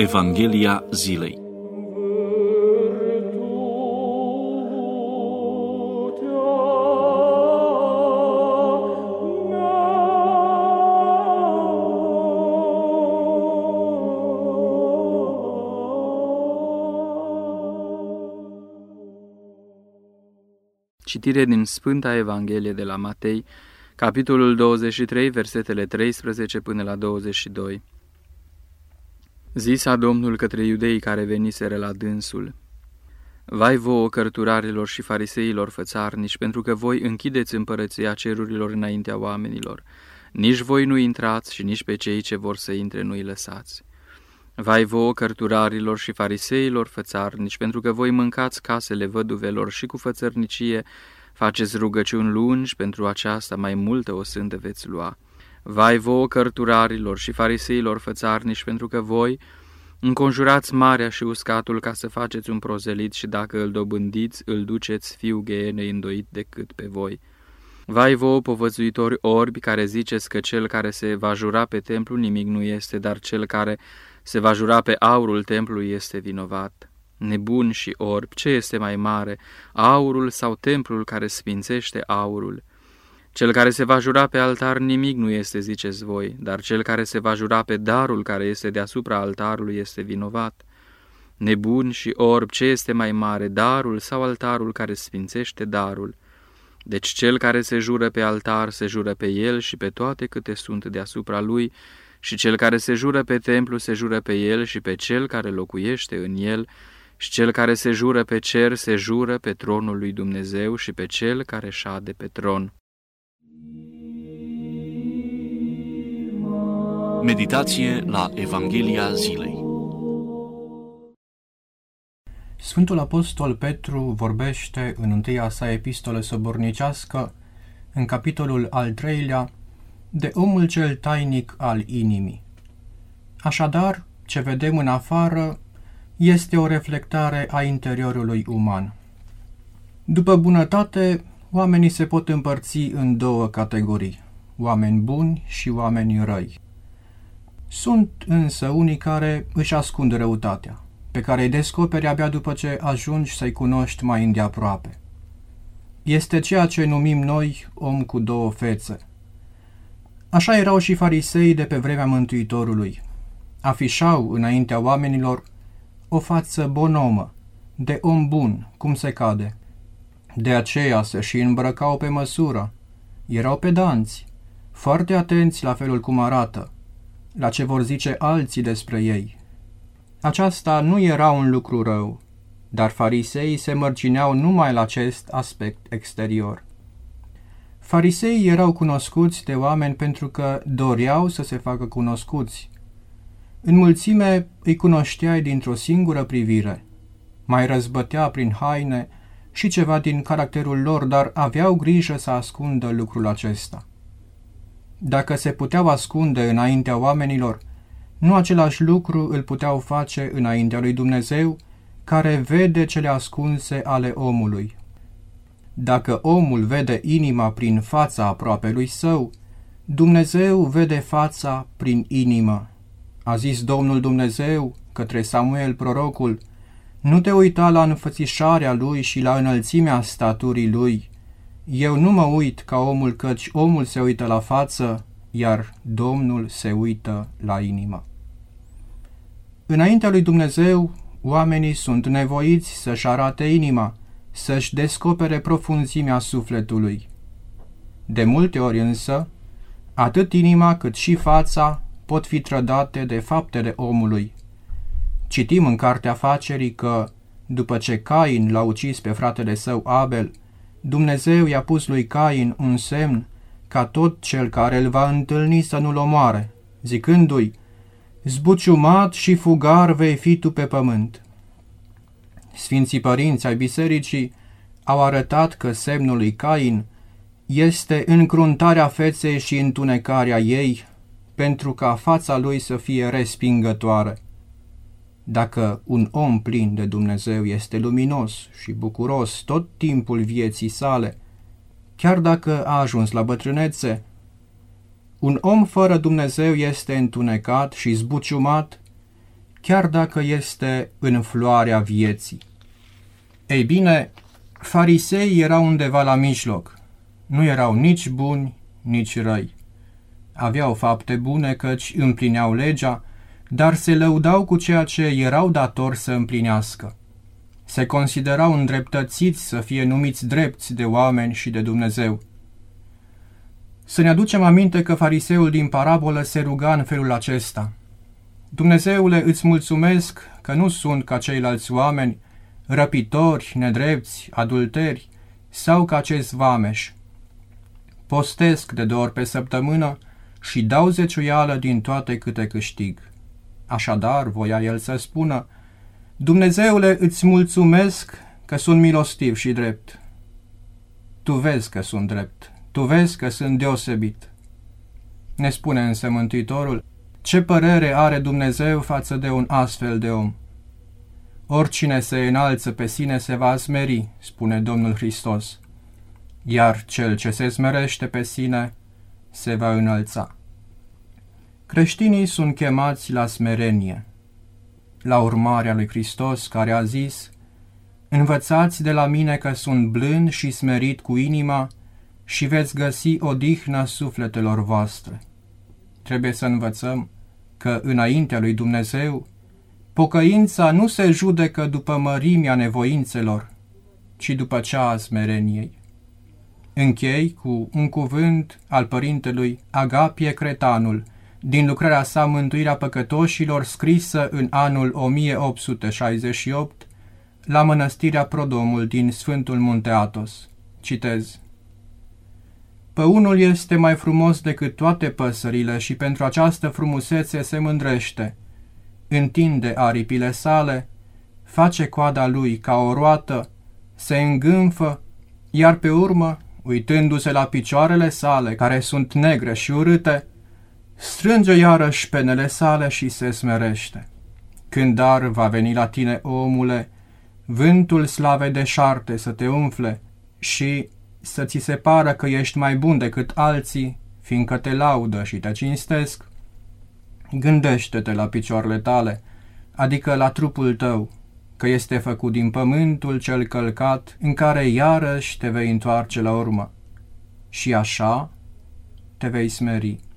Evanghelia zilei. Citire din Sfânta Evanghelie de la Matei, capitolul 23, versetele 13 până la 22. Zisa Domnul către iudeii care veniseră la dânsul, Vai vouă cărturarilor și fariseilor fățarnici, pentru că voi închideți împărăția cerurilor înaintea oamenilor. Nici voi nu intrați și nici pe cei ce vor să intre nu-i lăsați. Vai vouă cărturarilor și fariseilor fățarnici, pentru că voi mâncați casele văduvelor și cu fățărnicie faceți rugăciuni lungi, pentru aceasta mai multă o sântă veți lua. Vai vouă cărturarilor și fariseilor fățarnici, pentru că voi înconjurați marea și uscatul ca să faceți un prozelit și dacă îl dobândiți, îl duceți fiu ghenei îndoit decât pe voi. Vai vouă povățuitori orbi care ziceți că cel care se va jura pe templu nimic nu este, dar cel care se va jura pe aurul templului este vinovat. Nebun și orb, ce este mai mare, aurul sau templul care sfințește aurul? Cel care se va jura pe altar nimic nu este, ziceți voi, dar cel care se va jura pe darul care este deasupra altarului este vinovat. Nebun și orb, ce este mai mare, darul sau altarul care sfințește darul? Deci cel care se jură pe altar se jură pe el și pe toate câte sunt deasupra lui, și cel care se jură pe templu se jură pe el și pe cel care locuiește în el, și cel care se jură pe cer se jură pe tronul lui Dumnezeu și pe cel care șade pe tron. Meditație la Evanghelia zilei. Sfântul Apostol Petru vorbește în întâia sa epistolă săbornicească, în capitolul al treilea, de omul cel tainic al inimii. Așadar, ce vedem în afară este o reflectare a interiorului uman. După bunătate, oamenii se pot împărți în două categorii, oameni buni și oameni răi. Sunt însă unii care își ascund răutatea, pe care îi descoperi abia după ce ajungi să-i cunoști mai îndeaproape. Este ceea ce numim noi om cu două fețe – Așa erau și farisei de pe vremea Mântuitorului. Afișau înaintea oamenilor o față bonomă, de om bun, cum se cade. De aceea se și îmbrăcau pe măsură. Erau pedanți, foarte atenți la felul cum arată, la ce vor zice alții despre ei. Aceasta nu era un lucru rău, dar farisei se mărgineau numai la acest aspect exterior. Fariseii erau cunoscuți de oameni pentru că doreau să se facă cunoscuți. În mulțime îi cunoșteai dintr-o singură privire. Mai răzbătea prin haine și ceva din caracterul lor, dar aveau grijă să ascundă lucrul acesta. Dacă se puteau ascunde înaintea oamenilor, nu același lucru îl puteau face înaintea lui Dumnezeu, care vede cele ascunse ale omului. Dacă omul vede inima prin fața aproape lui său, Dumnezeu vede fața prin inimă. A zis Domnul Dumnezeu către Samuel prorocul, nu te uita la înfățișarea lui și la înălțimea staturii lui. Eu nu mă uit ca omul, căci omul se uită la față, iar Domnul se uită la inimă. Înaintea lui Dumnezeu, oamenii sunt nevoiți să-și arate inima, să-și descopere profunzimea sufletului. De multe ori însă, atât inima cât și fața pot fi trădate de faptele omului. Citim în cartea facerii că, după ce Cain l-a ucis pe fratele său Abel, Dumnezeu i-a pus lui Cain un semn ca tot cel care îl va întâlni să nu-l omoare, zicându-i, Zbuciumat și fugar vei fi tu pe pământ. Sfinții părinți ai bisericii au arătat că semnul lui Cain este încruntarea feței și întunecarea ei pentru ca fața lui să fie respingătoare. Dacă un om plin de Dumnezeu este luminos și bucuros tot timpul vieții sale, chiar dacă a ajuns la bătrânețe, un om fără Dumnezeu este întunecat și zbuciumat chiar dacă este în floarea vieții. Ei bine, farisei erau undeva la mijloc. Nu erau nici buni, nici răi. Aveau fapte bune căci împlineau legea, dar se lăudau cu ceea ce erau datori să împlinească. Se considerau îndreptățiți să fie numiți drepți de oameni și de Dumnezeu. Să ne aducem aminte că fariseul din parabolă se ruga în felul acesta. Dumnezeule, îți mulțumesc că nu sunt ca ceilalți oameni, răpitori, nedrepți, adulteri sau ca acest vameș. Postesc de două ori pe săptămână și dau zeciuială din toate câte câștig. Așadar, voia el să spună, Dumnezeule, îți mulțumesc că sunt milostiv și drept. Tu vezi că sunt drept, tu vezi că sunt deosebit. Ne spune însă Mântuitorul, ce părere are Dumnezeu față de un astfel de om? Oricine se înalță pe sine se va smeri, spune Domnul Hristos, iar cel ce se smerește pe sine se va înălța. Creștinii sunt chemați la smerenie, la urmarea lui Hristos care a zis, Învățați de la mine că sunt blând și smerit cu inima și veți găsi odihnă sufletelor voastre. Trebuie să învățăm că înaintea lui Dumnezeu pocăința nu se judecă după mărimea nevoințelor, ci după cea a smereniei. Închei cu un cuvânt al părintelui Agapie Cretanul, din lucrarea sa Mântuirea Păcătoșilor, scrisă în anul 1868 la mănăstirea Prodomul din Sfântul Munte Atos. Citez. Păunul este mai frumos decât toate păsările și pentru această frumusețe se mândrește. Întinde aripile sale, face coada lui ca o roată, se îngânfă, iar pe urmă, uitându-se la picioarele sale, care sunt negre și urâte, strânge iarăși penele sale și se smerește. Când dar va veni la tine, omule, vântul slave de șarte să te umfle și să ți se pară că ești mai bun decât alții, fiindcă te laudă și te cinstesc, gândește-te la picioarele tale, adică la trupul tău, că este făcut din pământul cel călcat, în care iarăși te vei întoarce la urmă. Și așa te vei smeri.